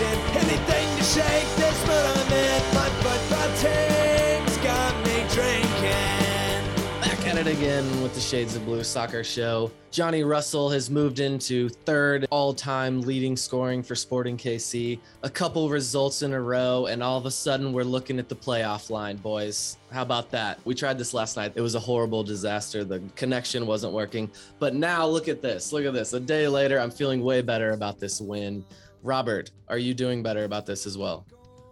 Anything to shake this I'm in. My football team's got me drinking. Back at it again with the Shades of Blue Soccer Show. Johnny Russell has moved into third all time leading scoring for Sporting KC. A couple results in a row, and all of a sudden we're looking at the playoff line, boys. How about that? We tried this last night. It was a horrible disaster. The connection wasn't working. But now look at this. Look at this. A day later, I'm feeling way better about this win. Robert, are you doing better about this as well?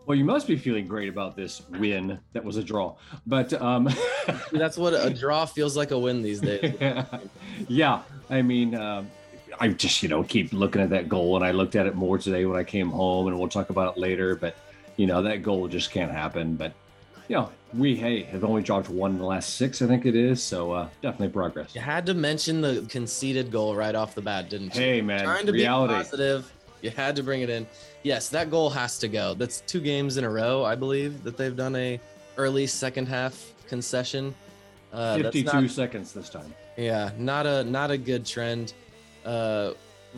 Well, you must be feeling great about this win that was a draw. But um, That's what a draw feels like a win these days. yeah, I mean, um, I just, you know, keep looking at that goal. And I looked at it more today when I came home, and we'll talk about it later. But, you know, that goal just can't happen. But, you know, we, hey, have only dropped one in the last six, I think it is. So uh, definitely progress. You had to mention the conceded goal right off the bat, didn't you? Hey, man, Trying to reality. be positive. You had to bring it in. Yes, that goal has to go. That's two games in a row, I believe, that they've done a early second half concession. Uh, that's 52 not- seconds this time. yeah, not a not a good trend. Uh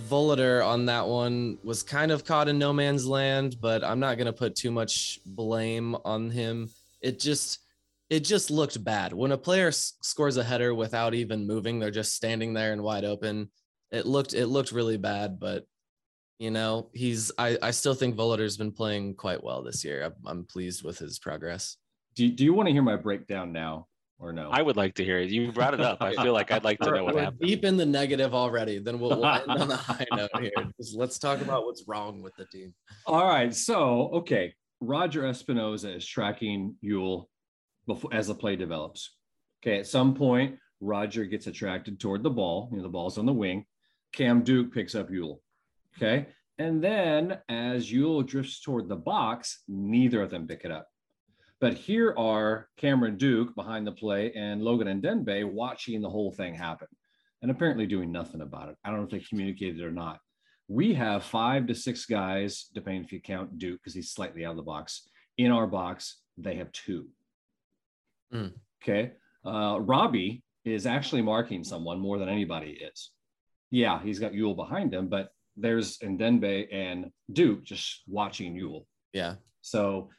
Voloder on that one was kind of caught in no man's land, but I'm not gonna put too much blame on him. It just it just looked bad. When a player s- scores a header without even moving, they're just standing there and wide open. It looked it looked really bad, but you know, he's I, I still think Voloder's been playing quite well this year. I'm, I'm pleased with his progress. Do, do you want to hear my breakdown now or no? I would like to hear it. You brought it up. I feel like I'd like to know what We're happened. deep in the negative already. Then we'll, we'll end on a high note here. Just let's talk about what's wrong with the team. All right. So, okay. Roger Espinoza is tracking Yueill before as the play develops. Okay. At some point, Roger gets attracted toward the ball. You know, the ball's on the wing. Cam Duke picks up Yueill. Okay. And then as Yueill drifts toward the box, neither of them pick it up. But here are Cameron Duke behind the play and Logan and Ndenbe watching the whole thing happen and apparently doing nothing about it. I don't know if they communicated or not. We have five to six guys, depending if you count Duke because he's slightly out of the box. In our box, they have two. Mm. Okay. Uh, Robbie is actually marking someone more than anybody is. Yeah, he's got Yueill behind him, but there's Ndenbe and Duke just watching Yueill. Yeah. So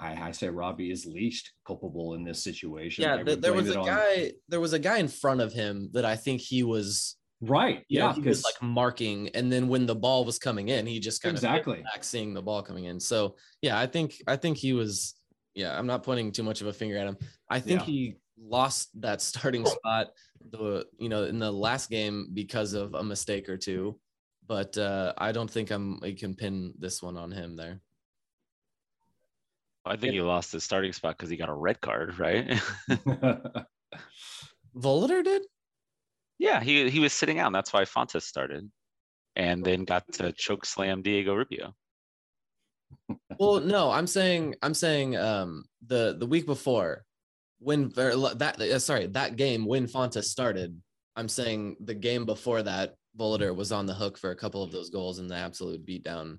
I, I say Robbie is least culpable in this situation. Yeah. th- there was a on- guy, there was a guy in front of him that I think he was, Right. you know, Yeah. he was like marking. And then when the ball was coming in, he just kind Exactly. of back seeing the ball coming in. So yeah, I think, I think he was, yeah, I'm not pointing too much of a finger at him. I think Yeah. he lost that starting spot the you know in the last game because of a mistake or two but uh i don't think i'm i can pin this one on him there I think he lost his starting spot because he got a red card, right? Voloder did yeah, he he was sitting out. And that's why Fontàs started, and then got to choke slam Diego Rubio. well no i'm saying i'm saying um the the week before when or that uh, sorry that game when fontàs started i'm saying the game before that Voloder was on the hook for a couple of those goals in the absolute beatdown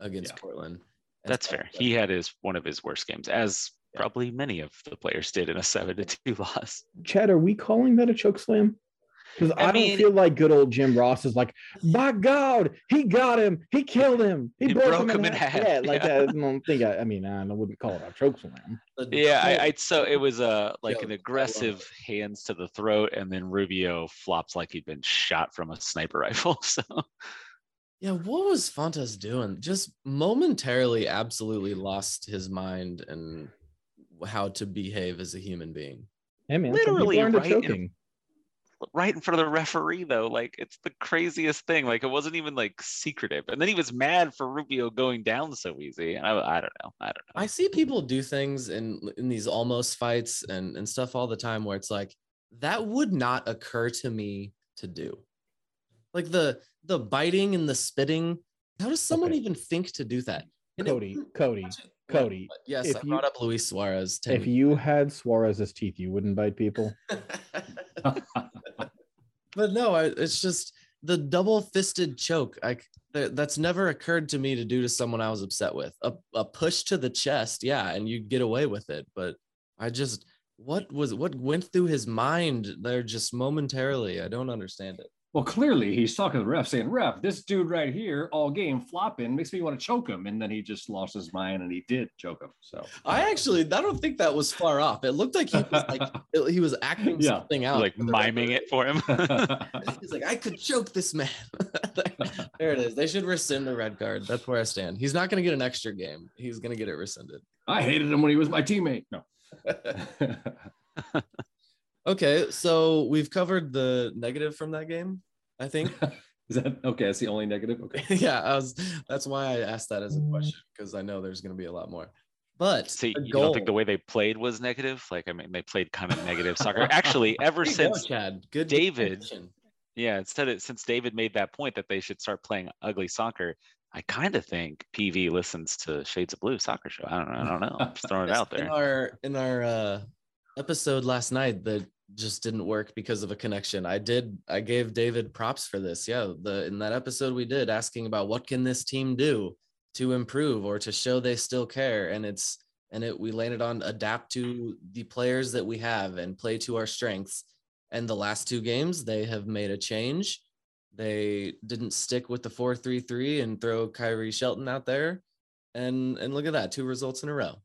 against Yeah. portland And That's fair. He had his one of his worst games, as probably many of the players did in a seven to two loss. Chad, are we calling that a choke slam? Because I I, mean- don't feel like good old Jim Ross is like, by God, he got him, he killed him, he, He broke, broke him him in in half. half, Yeah, like yeah. I don't think I, I mean I wouldn't call it a choke slam. The Yeah, I, I so it was uh like Yo, an aggressive hands to the throat, and then Rubio flops like he'd been shot from a sniper rifle. So Yeah, what was Fontàs doing? Just momentarily, absolutely lost his mind and how to behave as a human being. Hey man, some Literally are into right in- choking. Right in front of the referee though, like it's the craziest thing. Like it wasn't even like secretive, and then he was mad for Rubio going down so easy. I, I don't know. I don't know. I see people do things in in these almost fights and and stuff all the time where it's like that would not occur to me to do. Like the the biting and the spitting. How does someone Okay. even think to do that? And Cody, wouldn't- Cody, Cody, But Yes, if I you- brought up Luis Suarez. 10 if you had Suarez's teeth, you wouldn't bite people. but no, I, it's just the double fisted choke. I that's never occurred to me to do to someone I was upset with. A, a push to the chest, yeah, and you get away with it. But I just what was what went through his mind there just momentarily? I don't understand it. Well, clearly he's talking to the ref, saying, "Ref, this dude right here, all game flopping, makes me want to choke him." And then he just lost his mind, and he did choke him. So I actually I don't think that was far off. It looked like he was like he was acting Yeah, something out, like miming record. it for him. He's like, I could choke this man. there it is. They should rescind the red card. That's where I stand. He's not going to get an extra game. He's going to get it rescinded. I hated him when he was my teammate. No. Okay, so we've covered the negative from that game. I think. Is that okay? That's the only negative. Okay. yeah, I was. That's why I asked that as a question because I know there's going to be a lot more. But See, the you don't think the way they played was negative? Like, I mean, they played kind of negative soccer. Actually, ever There you go, since Chad, good David- definition. Yeah, instead of since David made that point that they should start playing ugly soccer, I kind of think PV listens to Shades of Blue soccer show. I don't know. I don't know. I'm just throwing it Yes, out In there. our in our uh, episode last night that just didn't work because of a connection. I did. I gave David props for this. Yeah, the in that episode we did asking about what can this team do to improve or to show they still care, and it's and it we landed on adapt to the players that we have and play to our strengths. And the last two games they have made a change. They didn't stick with the four three three and throw Khiry Shelton out there. And and look at that, two results in a row.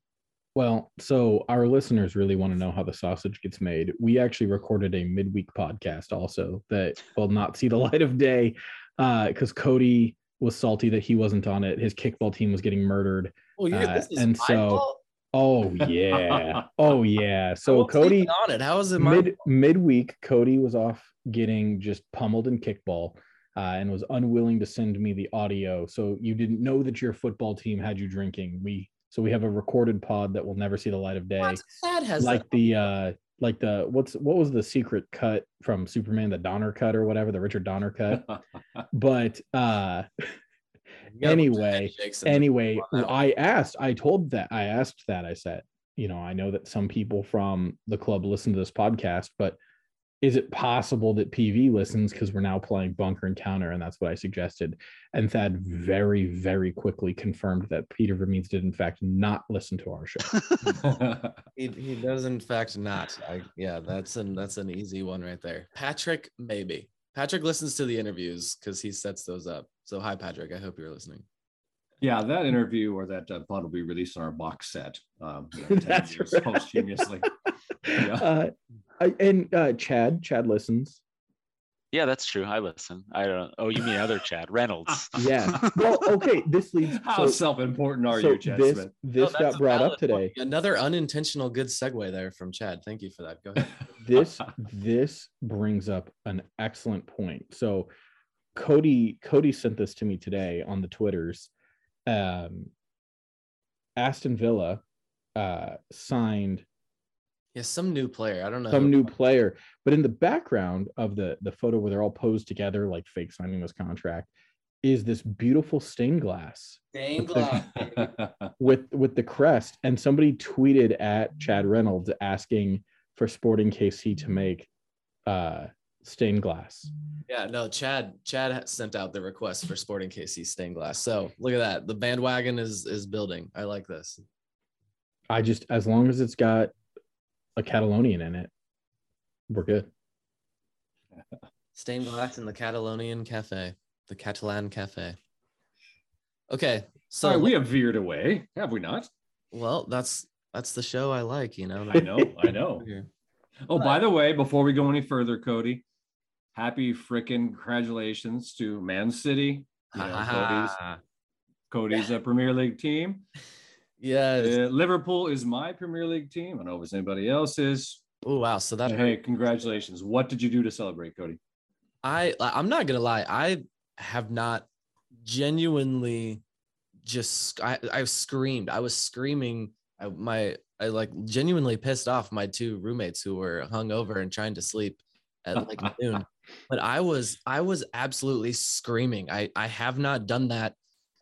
Well, so our listeners really want to know how the sausage gets made. We actually recorded a midweek podcast also that will not see the light of day because Cody was salty that he wasn't on it. His kickball team was getting murdered. Oh, you're, Uh, and so- fault? Oh yeah. oh yeah. So Cody on it. How is it mid midweek, Cody was off getting just pummeled in kickball uh, and was unwilling to send me the audio. So you didn't know that your football team had you drinking. We so we have a recorded pod that will never see the light of day. Sad has Like that. the uh like the what's what was the secret cut from Superman, the Donner cut or whatever, the Richard Donner cut. But uh You gotta put your anyway, handshakes in there. anyway that i asked i told that i asked that i said you know i know that some people from the club listen to this podcast but is it possible that pv listens because we're now playing bunker and counter and that's what i suggested and thad very very quickly confirmed that peter vermes did in fact not listen to our show He, he does in fact not. I, yeah, that's an that's an easy one right there. Patrick, maybe. Patrick listens to the interviews because he sets those up. So hi Patrick, I hope you're listening. yeah, that interview or that uh, pod will be released on our box set. Um, you know, 10 That's years right. posthumously. Yeah. uh, and uh chad chad listens Yeah, that's true. I listen. I don't. Oh, you mean other Chad Reynolds? yeah well okay this leads How so, self-important are so you, Chad this Smith? this No, got brought up valid point. today Another unintentional good segue there from Chad. Thank you for that. Go ahead. this this brings up an excellent point so cody cody sent this to me today on the twitters um aston villa uh signed Yeah, some new player. I don't know. some new player but in the background of the the photo where they're all posed together like fake signing this contract is this beautiful stained glass Stained glass. with with the crest and somebody tweeted at chad reynolds asking for sporting kc to make uh stained glass Yeah, no, Chad. Chad sent out the request for Sporting KC stained glass. So look at that. The bandwagon is is building. I like this. I just as long as it's got a Catalonian in it, we're good. Stained glass in the Catalonian cafe, the Catalan cafe. Okay, so Sorry, we have veered away, have we not? well, that's that's the show I like, you know. I know, I know. Oh, by the way, before we go any further, Cody, happy freaking congratulations to Man City. You know, Cody's Cody's uh, Premier League team. Yes. Uh, Liverpool is my Premier League team. I don't know if it's anybody else's. Oh wow. So that hey, congratulations. What did you do to celebrate, Cody? I I'm not gonna lie. I have not genuinely just I I screamed. I was screaming. I, my I like genuinely pissed off my two roommates who were hungover and trying to sleep at like noon. But I was I was absolutely screaming. I I have not done that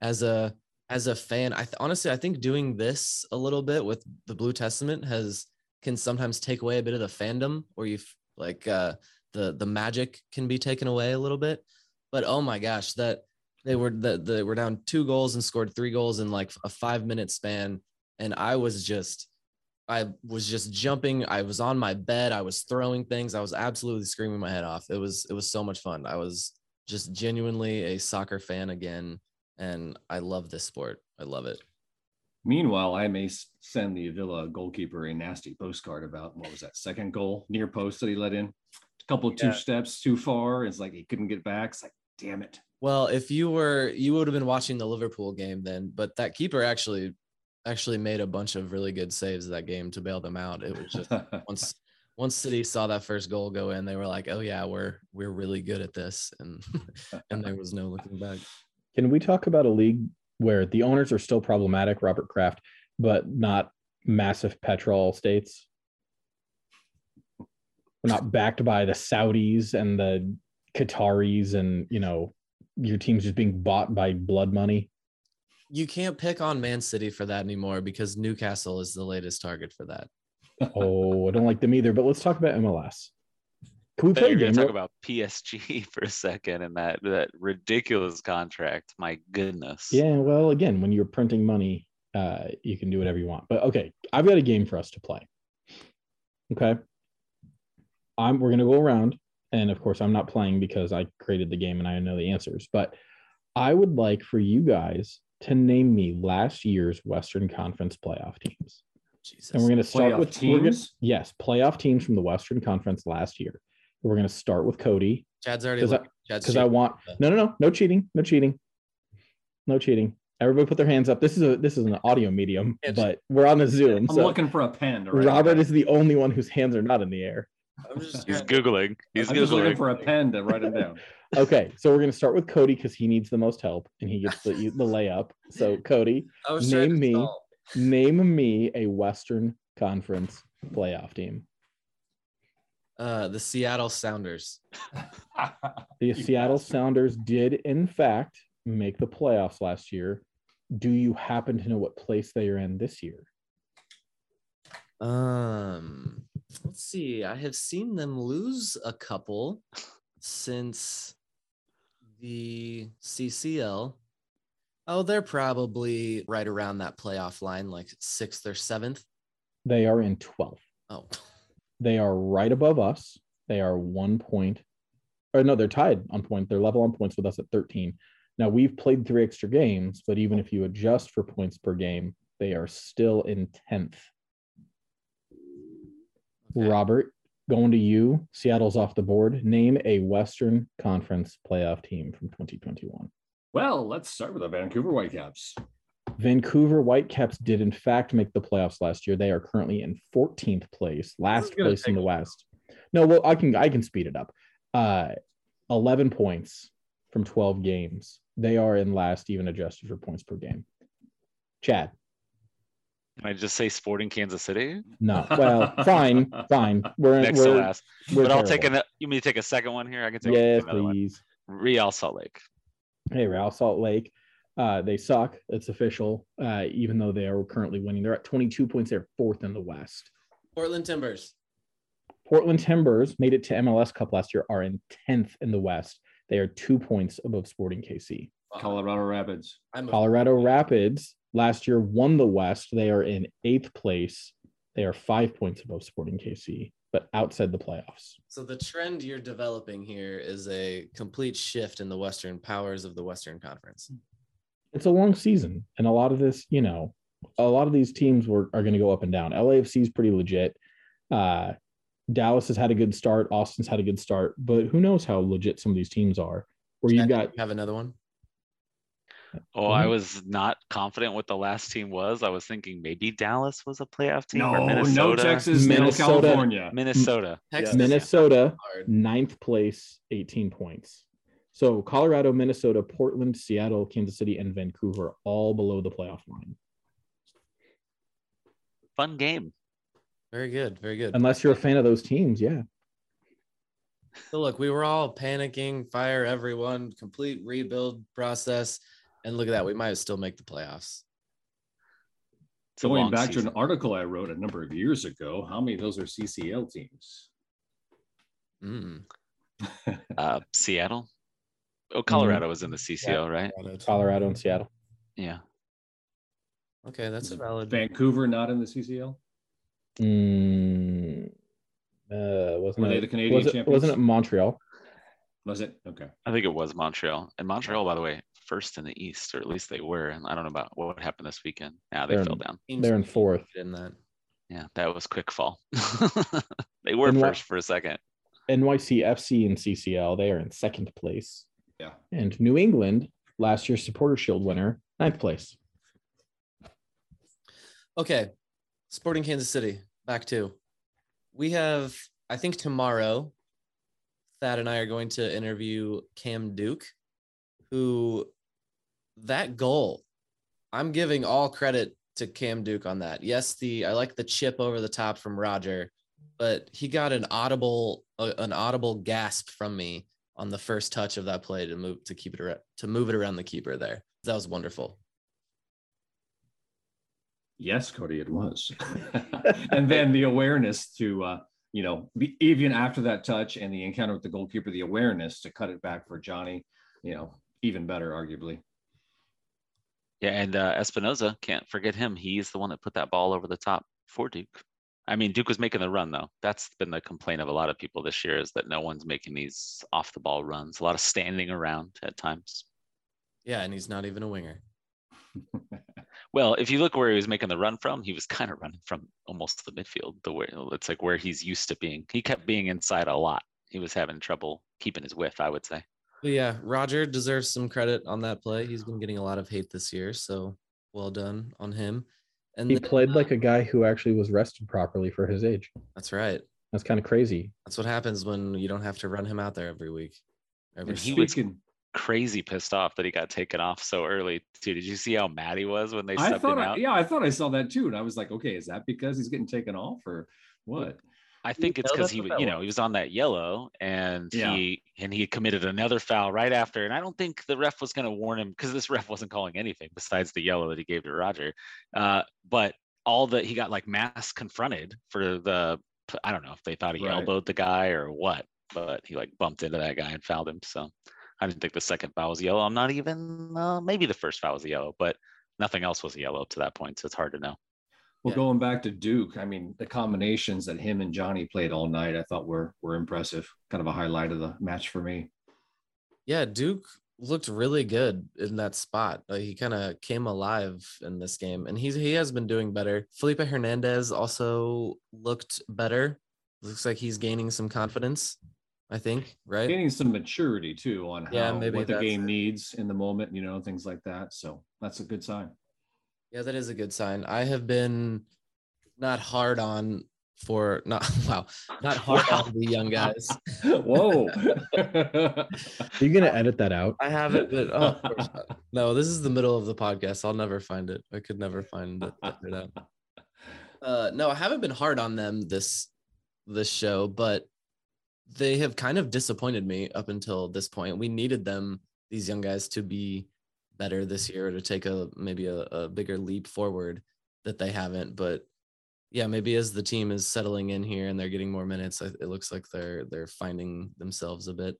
as a as a fan. I th- honestly I think doing this a little bit with the Blue Testament has can sometimes take away a bit of the fandom or you like uh the the magic can be taken away a little bit. But oh my gosh, that they were that they were down two goals and scored three goals in like a five minute span, and I was just I was just jumping. I was on my bed. I was throwing things. I was absolutely screaming my head off. It was it was so much fun. I was just genuinely a soccer fan again, and I love this sport. I love it. Meanwhile, I may send the Villa goalkeeper a nasty postcard about what was that second goal near post that he let in. A couple two Yeah. steps too far. It's like he couldn't get back. It's like, damn it. Well, if you were, you would have been watching the Liverpool game then. But that keeper actually, actually made a bunch of really good saves that game to bail them out. It was just once, once City saw that first goal go in, they were like, "Oh yeah, we're we're really good at this," and and there was no looking back. Can we talk about a league where the owners are still problematic, Robert Kraft, but not massive petrol states? We're not backed by the Saudis and the Qataris, and you know your team's just being bought by blood money. You can't pick on Man City for that anymore because Newcastle is the latest target for that. Oh, I don't like them either. But let's talk about MLS. Can we I play a game? gonna talk real- about PSG for a second and that that ridiculous contract. My goodness. Yeah, well, again, when you're printing money, uh, you can do whatever you want. But okay, I've got a game for us to play. Okay. I'm we're gonna go around, and of course, I'm not playing because I created the game and I know the answers, but I would like for you guys to name me last year's Western Conference playoff teams. Jesus. And we're gonna start Playoff with we're gonna- teams? yes, playoff teams from the Western Conference last year. We're gonna start with Cody Chad's already because I- looking. Chad's because I want no, no, no, no cheating, no cheating, no cheating. Everybody put their hands up. This is a this is an audio medium, Yes. but we're on a Zoom. I'm so looking for a pen. To Robert is the only one whose hands are not in the air. I'm just He's googling. He's I'm just looking googling. for a pen to write it down. Okay, so we're gonna start with Cody because he needs the most help and he gets the the layup. So Cody, I was trying name me. name me a Western Conference playoff team. Uh, the Seattle Sounders. The You Seattle bastard. Sounders did in fact make the playoffs last year. Do you happen to know what place they are in this year? Um, let's see. I have seen them lose a couple since the CCL. Oh, they're probably right around that playoff line, like sixth or seventh. They are in 12th. Oh, They are right above us. They are one point, or no, they're tied on point. They're level on points with us at 13. Now we've played three extra games, but even if you adjust for points per game, they are still in 10th. okay. Robert, going to you. Seattle's off the board. Name a Western Conference playoff team from 2021. Well, let's start with the Vancouver Whitecaps. Vancouver Whitecaps did in fact make the playoffs last year. They are currently in 14th place, last place in the West. No, well, I can I can speed it up. Uh 11 points from 12 games. They are in last, even adjusted for points per game. Chad, Can I just say Sporting Kansas City? no. Well, fine, fine. We're Next we're, to last. we're but I'll take terrible. an you mean to take a second one here? I can take Yes, another one. please. Real Salt Lake. Hey, Real Salt Lake. Uh, they suck. It's official. Uh, even though they are currently winning, they're at 22 points. They're fourth in the West. Portland Timbers. Portland Timbers made it to MLS Cup last year, are in 10th in the West. They are two points above Sporting KC. Colorado Rapids. I'm a- Colorado Rapids last year won the West. They are in eighth place. They are five points above Sporting KC. but outside the playoffs. So the trend you're developing here is a complete shift in the Western powers of the Western Conference. It's a long season, and a lot of this, you know, a lot of these teams were are going to go up and down. LAFC is pretty legit. Uh, Dallas has had a good start. Austin's had a good start, but who knows how legit some of these teams are? Where you got have another one? Oh, I Mhm. was not confident what the last team was. I was thinking maybe Dallas was a playoff team No, or no Minnesota. Texas, no Minnesota. California. Minnesota. Texas Minnesota hard. ninth place, 18 points. So Colorado, Minnesota, Portland, Seattle, Kansas City, and Vancouver all below the playoff line. Fun game. Very good, very good. Unless you're a fan of those teams, yeah. So look, we were all panicking, fire everyone, complete rebuild process, and look at that, we might still make the playoffs. It's Going long back to an article I wrote a number of years ago, how many of those are CCL teams? Mm. uh, Seattle. Mm-hmm. Oh, Colorado was in the CCL, right? Colorado and Seattle. Yeah. Okay, that's a valid. Vancouver not in the CCL? Mm, uh, wasn't Were it, they the Canadian was it. Wasn't it Montreal? Was it? Okay. I think it was Montreal. And Montreal, by the way, first in the East, or at least they were. And I don't know about what happened this weekend. Now they They're fell in- down. teams They're in fourth. in that. Yeah, that was quick fall. they were And what- first for a second. NYC FC and CCL, they are in second place. Yeah. And New England, last year's Supporter Shield winner, ninth place. Okay, Sporting Kansas City, back to. We have, I think tomorrow, Thad and I are going to interview Cam Duke, who that goal, I'm giving all credit to Cam Duke on that. Yes, the I like the chip over the top from Roger, but he got an audible uh, an audible gasp from me on the first touch of that play to move to keep it around, to move it around the keeper there. That was wonderful. Yes, Cody, it was. and then the awareness to, uh, you know, be, even after that touch and the encounter with the goalkeeper, the awareness to cut it back for Johnny, you know, even better, arguably. Yeah, and uh, Espinoza, can't forget him. He's the one that put that ball over the top for Duke. I mean, Duke was making the run though. That's been the complaint of a lot of people this year is that no one's making these off the ball runs. A lot of standing around at times. Yeah, and he's not even a winger. Well, if you look where he was making the run from, he was kind of running from almost the midfield. The way it's like where he's used to being. He kept being inside a lot. He was having trouble keeping his width, I would say. But yeah, Roger deserves some credit on that play. He's been getting a lot of hate this year, so well done on him. And He then, played uh, like a guy who actually was rested properly for his age. that's right. That's kind of crazy. That's what happens when you don't have to run him out there every week. Every And he week. was- speaking, Crazy pissed off that he got taken off so early too. Did you see how mad he was when they I subbed thought, him I, out? yeah, I thought I saw that too. And I was like, okay, is that because he's getting taken off or what? I think it's because he, you know, he was on that yellow, and Yeah. he and he committed another foul right after. And I don't think the ref was going to warn him because this ref wasn't calling anything besides the yellow that he gave to Roger. Uh, but all that he got like mass confronted for the, I don't know if they thought he Right. elbowed the guy or what, but he like bumped into that guy and fouled him. So I didn't think the second foul was yellow. I'm not even uh, maybe the first foul was yellow, but nothing else was yellow to that point. So it's hard to know. Well, Yeah. going back to Duke, I mean, the combinations that him and Johnny played all night, I thought were were impressive. Kind of a highlight of the match for me. Yeah, Duke looked really good in that spot. Like, he kind of came alive in this game, and he's he has been doing better. Felipe Hernandez also looked better. Looks like he's gaining some confidence. I think, right? Gaining some maturity too on how Yeah, maybe what the game it. needs in the moment, you know, things like that. So that's a good sign. Yeah, that is a good sign. I have been not hard on for not wow, not hard on the young guys. Whoa. Are you gonna edit that out? I have it but oh no, this is the middle of the podcast. I'll never find it. I could never find it. it out. Uh, no, I haven't been hard on them this this show, but they have kind of disappointed me up until this point. We needed them, these young guys, to be better this year to take a maybe a, a bigger leap forward that they haven't. But yeah, maybe as the team is settling in here and they're getting more minutes, it looks like they're they're finding themselves a bit.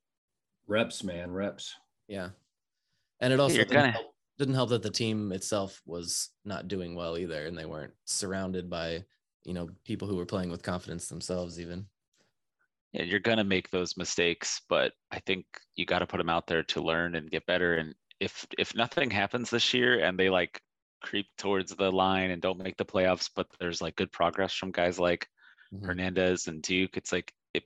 reps, man, reps. Yeah. And it also didn't, gonna- help, didn't help that the team itself was not doing well either. And they weren't surrounded by, you know, people who were playing with confidence themselves, even. yeah, you're gonna make those mistakes, but I think you got to put them out there to learn and get better. And if if nothing happens this year and they like creep towards the line and don't make the playoffs, but there's like good progress from guys like Mhm. Hernandez and Duke, it's like it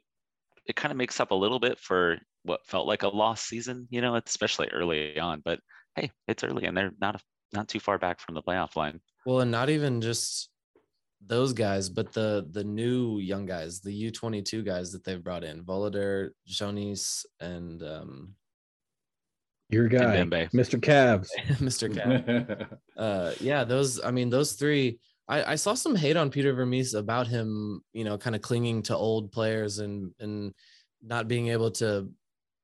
it kind of makes up a little bit for what felt like a lost season, you know, especially early on. But hey, it's early and they're not not too far back from the playoff line. Well, and not even just those guys, but the the new young guys, the U twenty two guys that they've brought in, Voloder, Jonis, and um, Your guy, Kimpembe. Mr. Cavs. Mr. Cat. uh yeah those i mean those three i i saw some hate on peter vermes about him you know kind of clinging to old players and and not being able to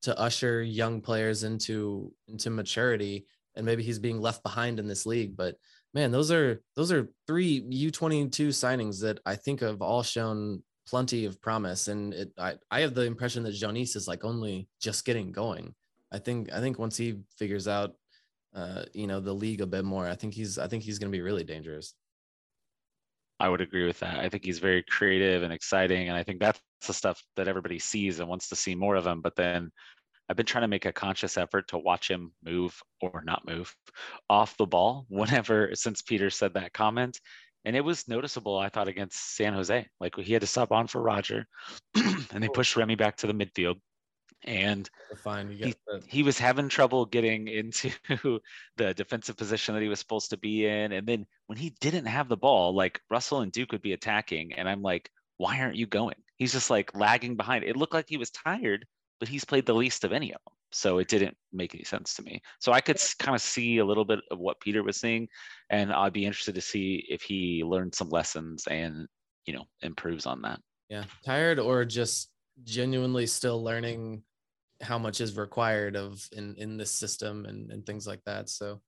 to usher young players into into maturity and maybe he's being left behind in this league but man those are those are three u22 signings that i think have all shown plenty of promise and it i, I have the impression that jonis is like only just getting going i think i think once he figures out uh, you know, the league a bit more. I think he's I think he's going to be really dangerous. I would agree with that. I think he's very creative and exciting, and I think that's the stuff that everybody sees and wants to see more of him. But then I've been trying to make a conscious effort to watch him move or not move off the ball whenever since Peter said that comment. And it was noticeable, I thought, against San Jose. Like he had to sub on for Roger and they pushed Remy back to the midfield. And Fine, you he, the, he was having trouble getting into the defensive position that he was supposed to be in. And then when he didn't have the ball, like Russell and Duke would be attacking. And I'm like, why aren't you going? He's just like lagging behind. It looked like he was tired, but he's played the least of any of them. So it didn't make any sense to me. So I could kind of see a little bit of what Peter was seeing. And I'd be interested to see if he learned some lessons and, you know, improves on that. yeah, tired or just genuinely still learning how much is required of in in this system and and things like that. So,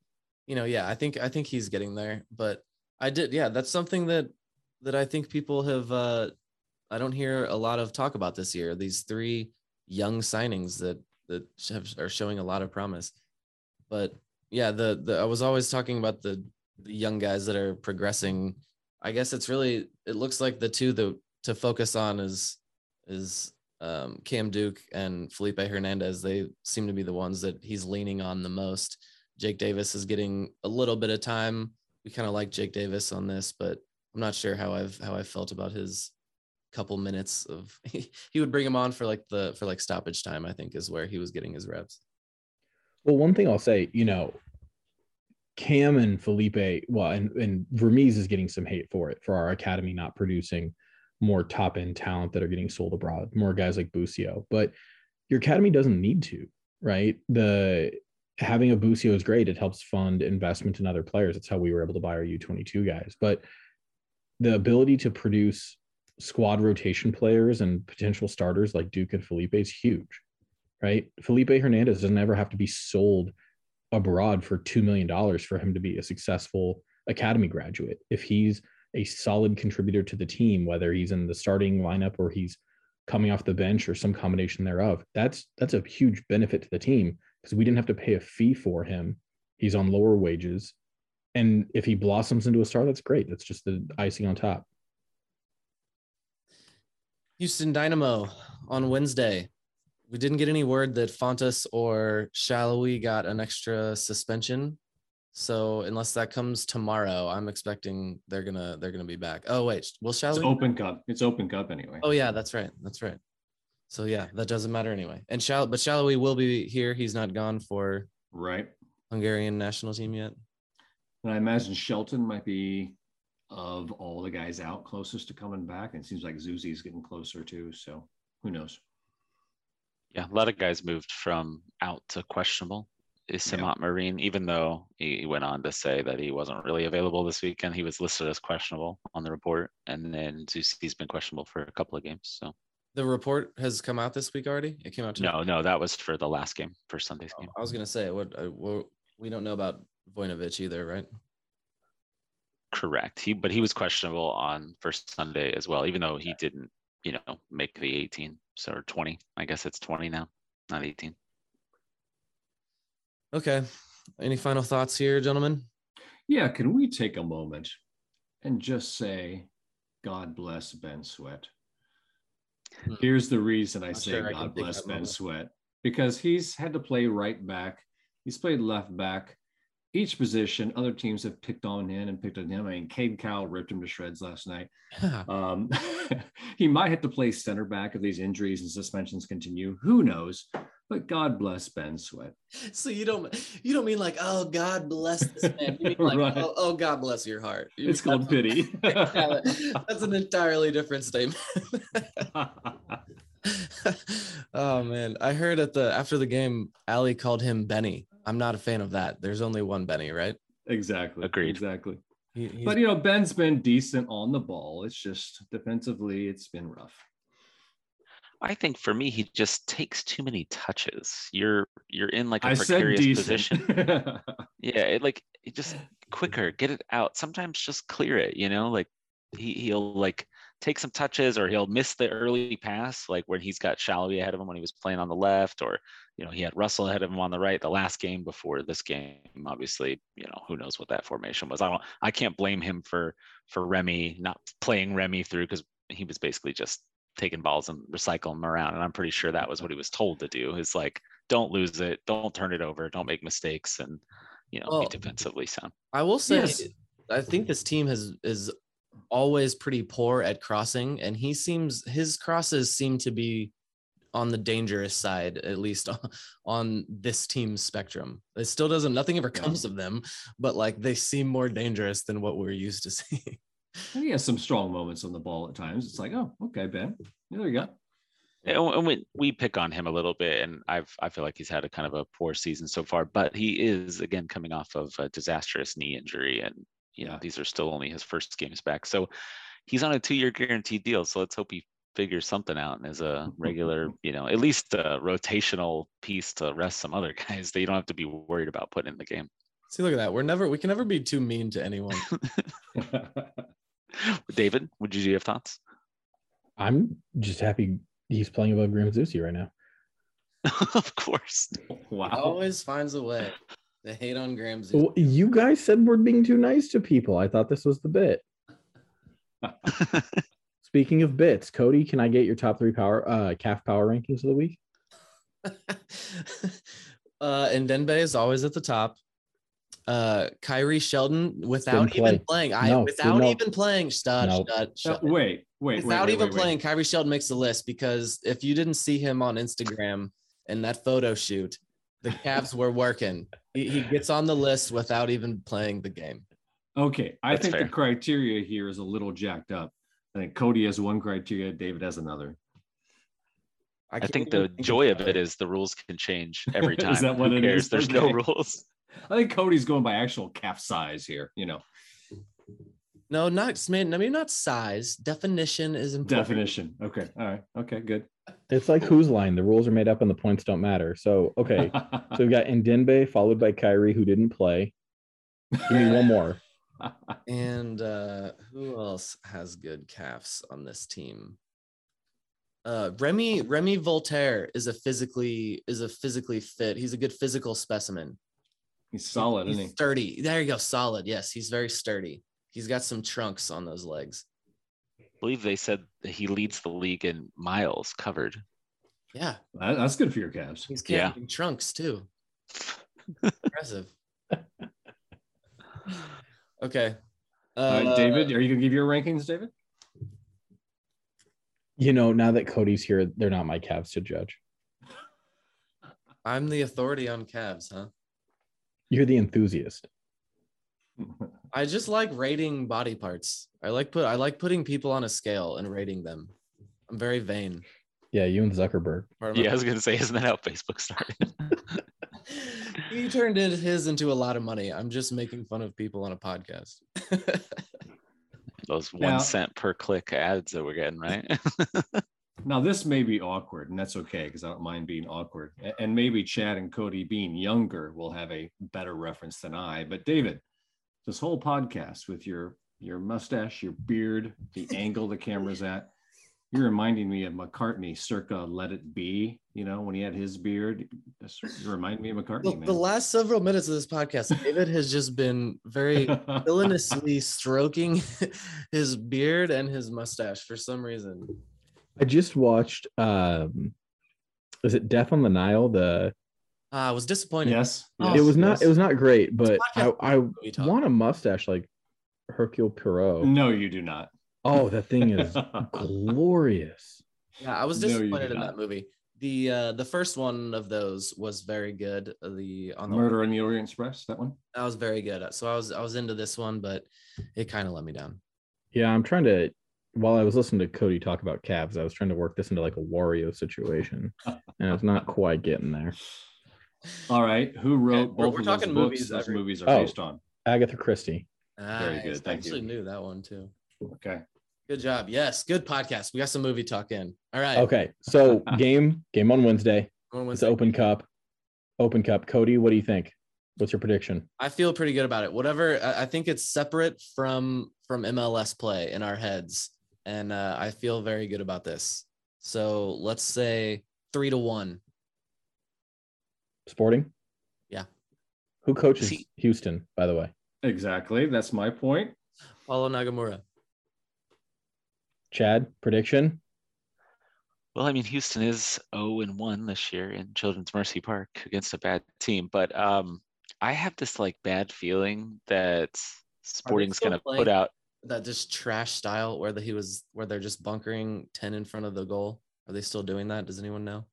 you know, yeah, I think I think he's getting there. But I did, yeah, that's something that that I think people have. uh I don't hear a lot of talk about this year. These three young signings that that have, are showing a lot of promise. But yeah, the the I was always talking about the the young guys that are progressing. I guess it's really it looks like the two that to focus on is is um, Cam Duke and Felipe Hernandez. They seem to be the ones that he's leaning on the most. Jake Davis is getting a little bit of time. We kind of like Jake Davis on this, but I'm not sure how I've how I felt about his couple minutes of he would bring him on for like the for like stoppage time. I think is where he was getting his reps. Well, one thing I'll say, you know, Cam and Felipe, well, and, and Vermes is getting some hate for it for our academy not producing more top end talent that are getting sold abroad, more guys like Busio. But your academy doesn't need to, right? The having a Busio is great. It helps fund investment in other players. That's how we were able to buy our U22 guys. But the ability to produce squad rotation players and potential starters like Duke and Felipe is huge, right? Felipe Hernandez doesn't ever have to be sold abroad for $2 million for him to be a successful academy graduate. If he's a solid contributor to the team, whether he's in the starting lineup or he's coming off the bench or some combination thereof, that's that's a huge benefit to the team because we didn't have to pay a fee for him. He's on lower wages. And if he blossoms into a star, that's great. That's just the icing on top. Houston Dynamo on Wednesday. We didn't get any word that Fontàs or Salloi got an extra suspension. So unless that comes tomorrow, I'm expecting they're gonna they're gonna be back. Oh wait, will It's Salloi? open cup. It's open cup anyway. Oh yeah, that's right. That's right. So yeah, that doesn't matter anyway. And Shall but Salloi will be here. He's not gone for Right. Hungarian national team yet. And I imagine Shelton might be of all the guys out closest to coming back. And it seems like Zusi's getting closer too. So who knows? Yeah, a lot of guys moved from out to questionable. Is Simot Marine, even though he went on to say that he wasn't really available this weekend, he was listed as questionable on the report. And then Zusi's been questionable for a couple of games. So The report has come out this week already. It came out. today? no, no, that was for the last game, for Sunday's Oh, game. I was gonna say what uh, we don't know about Voinovich either, right? Correct. He but he was questionable on first Sunday as well, even though he didn't, you know, make the 18. So or 20. I guess it's 20 now, not 18. Okay. Any final thoughts here, gentlemen? Yeah. Can we take a moment and just say, God bless Ben Sweat? Here's the reason I Not say sure God pick bless Ben moment. Sweat because he's had to play right back. He's played left back. Each position, other teams have picked on him and picked on him. I mean, Cade Cowell ripped him to shreds last night. Um, he might have to play center back if these injuries and suspensions continue. Who knows? But God bless Ben Sweat. So you don't you don't mean like oh God bless this man. You mean like Right. oh, oh God bless your heart. You It's mean called pity. Yeah, That's an entirely different statement. oh man, I heard at the after the game, Ali called him Benny. I'm not a fan of that. There's only one Benny, right? exactly. Agreed. Exactly. He- But you know, Ben's been decent on the ball. It's just defensively, it's been rough. I think for me, he just takes too many touches. You're you're in like a I precarious position. Yeah, it like it just quicker, get it out. Sometimes just clear it, you know, like he, he'll like take some touches or he'll miss the early pass, like when he's got Salloi ahead of him when he was playing on the left, or you know, he had Russell ahead of him on the right the last game before this game. Obviously, you know, who knows what that formation was. I don't I can't blame him for for Remy not playing Remy through because he was basically just taking balls and recycling them around. And I'm pretty sure that was what he was told to do is like, don't lose it, don't turn it over, don't make mistakes, and you know, Well, be defensively sound. I will say, Yes. I think this team has is always pretty poor at crossing, and he seems his crosses seem to be on the dangerous side, at least on, on this team's spectrum. It still doesn't. Nothing ever Yeah. comes of them, but like they seem more dangerous than what we're used to seeing. And he has some strong moments on the ball at times. It's like, oh, okay, Ben. Yeah, there you go. And and we, we pick on him a little bit, and I've I feel like he's had a kind of a poor season so far. But he is again coming off of a disastrous knee injury, and you know Yeah. these are still only his first games back. So he's on a two-year guaranteed deal. So let's hope he figures something out and is a regular, you know, at least a rotational piece to rest some other guys that you don't have to be worried about putting in the game. See, look at that. We're never. We can never be too mean to anyone. David, would you have thoughts? I'm just happy he's playing above Graham Zusi right now. of course. wow. Always finds a way. They hate on Graham. Zusi. Well, you guys said we're being too nice to people. I thought this was the bit. Speaking of bits, Cody, can I get your top three power uh calf power rankings of the week? uh, and Ndenbe is always at the top. Uh, Khiry Shelton without play. even playing, I No, without no. even playing, shut, No. shut, Uh, shut. wait, wait, without wait, wait, even wait, wait. playing, Khiry Shelton makes the list because if you didn't see him on Instagram in that photo shoot, the Cavs were working. He, he gets on the list without even playing the game. Okay, I That's think fair. the criteria here is a little jacked up. I think Cody has one criteria, David has another. I can't think even the joy of about it is the rules can change every time. Is that what Who it cares? is? There's no rules. I think Cody's going by actual calf size here. You know, No, not man. I mean, not size. Definition is important. definition. Okay, all right, okay, good. It's like whose line? The rules are made up and the points don't matter. So okay. so we've got Ndenbe followed by Khiry who didn't play. Give me one more. And uh who else has good calves on this team? Uh Remy Remy Walter is a physically is a physically fit. He's a good physical specimen. He's solid, He's isn't he? sturdy. There you go. Solid. Yes, he's very sturdy. He's got some trunks on those legs. I believe they said that he leads the league in miles covered. Yeah, That- that's good for your calves. he's Yeah. carrying trunks too. Impressive. okay. All right, uh, David, are you gonna give your rankings, David? You know, now that Cody's here, they're not my calves to judge. I'm the authority on calves, huh? You're the enthusiast. I just like rating body parts. I like put I like putting people on a scale and rating them. I'm very vain. Yeah, you and Zuckerberg. Part of my- Yeah, I was gonna say, isn't that how Facebook started? he turned it, his into a lot of money. I'm just making fun of people on a podcast. Those one Now- cent per click ads that we're getting, right? Now, this may be awkward, and that's okay because I don't mind being awkward. And maybe Chad and Cody, being younger, will have a better reference than I. But David, this whole podcast with your your mustache, your beard, the angle the camera's at, you're reminding me of McCartney, circa "Let It Be." You know, when he had his beard, you remind me of McCartney, the last several minutes of this podcast, David has just been very villainously stroking his beard and his mustache for some reason. I just watched. um Is it Death on the Nile? The Ah, I was disappointed. Yes. Oh, it was not. yes. It was not great, but I I want a mustache like Hercule Poirot. No, you do not. Oh, that thing is glorious. Yeah, I was disappointed did in not. that movie. The uh the first one of those was very good. Uh, The on the Murder in the Orient Express. That one. that was very good. So I was I was into this one, but it kind of let me down. Yeah, I'm trying to. While I was listening to Cody talk about calves, I was trying to work this into like a Wario situation, and it's not quite getting there. All right. Who wrote we're- both we're of those talking books movies those every- movies are Oh. based on? Agatha Christie. Ah, Very Nice. good, I thank actually you. knew that one too. Okay. Good job. Yes, good podcast. We got some movie talk in. All right. Okay, so game game on Wednesday. Going with It's Open Cup. Open Cup. Cody, what do you think? What's your prediction? I feel pretty good about it. Whatever. I, I think it's separate from from MLS play in our heads, and uh, I feel very good about this. So let's say three to one. Sporting. Yeah. Who coaches See- Houston? By the way, Exactly. That's my point. Paulo Nagamura. Chad prediction. Well, I mean, Houston is 0 and 1 this year in Children's Mercy Park against a bad team, but um, I have this like bad feeling that Sporting's going to playing? put out. That just trash style where the, he was where they're just bunkering ten in front of the goal. Are they still doing that? Does anyone know?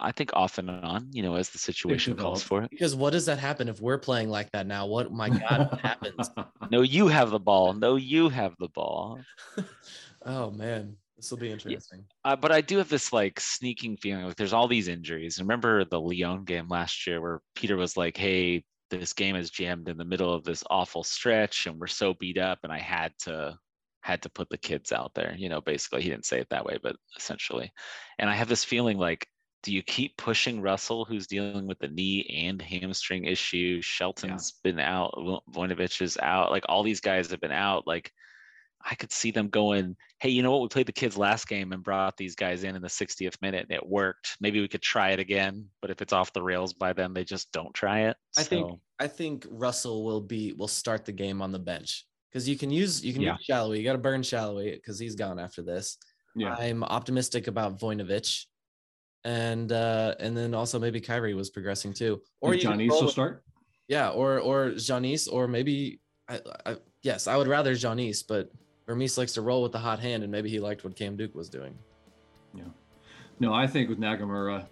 I think off and on, you know, as the situation calls for it. Because what does that happen if we're playing like that now? What my God what happens? No, you have the ball. No, you have the ball. oh man, this will be interesting. Uh, but I do have this like sneaking feeling like there's all these injuries. Remember the Lyon game last year where Peter was like, "Hey, this game is jammed in the middle of this awful stretch, and we're so beat up, and I had to had to put the kids out there." You know, basically, he didn't say it that way, but essentially. And I have this feeling like, do you keep pushing Russell, who's dealing with the knee and hamstring issue? Shelton's been out, Vo- Voinovich is out. Like all these guys have been out. Like I could see them going, hey, you know what? We played the kids last game and brought these guys in in the 60th minute and it worked. Maybe we could try it again. But if it's off the rails by then, they just don't try it. I think I think Russell will be will start the game on the bench because you can use you can Yeah. use Salloi. You got to burn Salloi because he's gone after this. yeah. I'm optimistic about Voinovich, and uh and then also maybe Khiry was progressing too. Or Or you could Johnny will start. Yeah, or or Janice, or maybe I, I yes, I would rather Janice, but Vermes likes to roll with the hot hand, and maybe he liked what Cam Duke was doing. Yeah. No, I think with Nagamura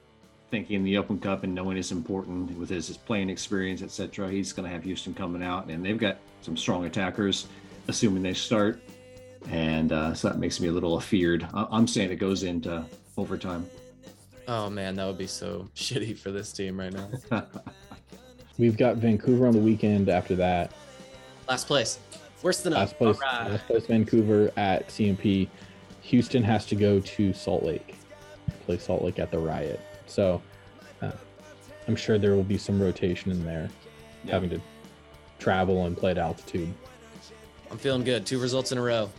thinking the Open Cup and knowing it's important with his, his playing experience, etc., he's going to have Houston coming out, and they've got some strong attackers, assuming they start, and uh, so that makes me a little afeared. I- I'm saying it goes into overtime. Oh man, that would be so shitty for this team right now. We've got Vancouver on the weekend. After that, Last place, worse than us. last place, All right. last place, Vancouver at CMP. Houston has to go to Salt Lake, play Salt Lake at the Riot. So uh, I'm sure there will be some rotation in there, Yeah. having to travel and play at altitude. I'm feeling good. Two results in a row.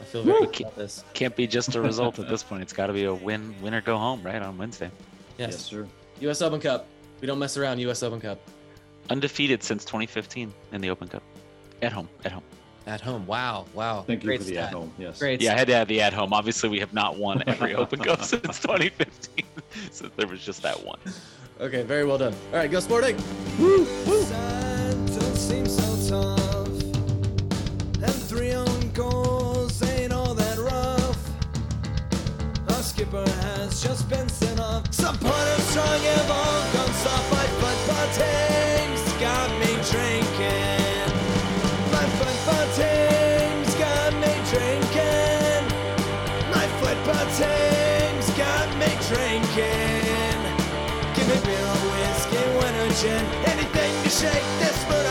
I feel very good about this. can't be just a result at this point. It's got to be a win, win or go home, right? On Wednesday. Yes. yes, sir. U.S. Open Cup. We don't mess around. U.S. Open Cup Undefeated since 2015 in the Open Cup. At home, at home. At home. Wow, wow. Thank you Great for the stat. at home. Yes. Great. Yeah, I had to have the at home. Obviously, we have not won every Open Cup since 2015. so there was just that one. Okay, very well done. All right, go Sporting. Side don't seem so tough. And three own goals ain't all that rough. Our skipper has just been sent off. Supporters strong have all gone soft. My football team's Anything to shake this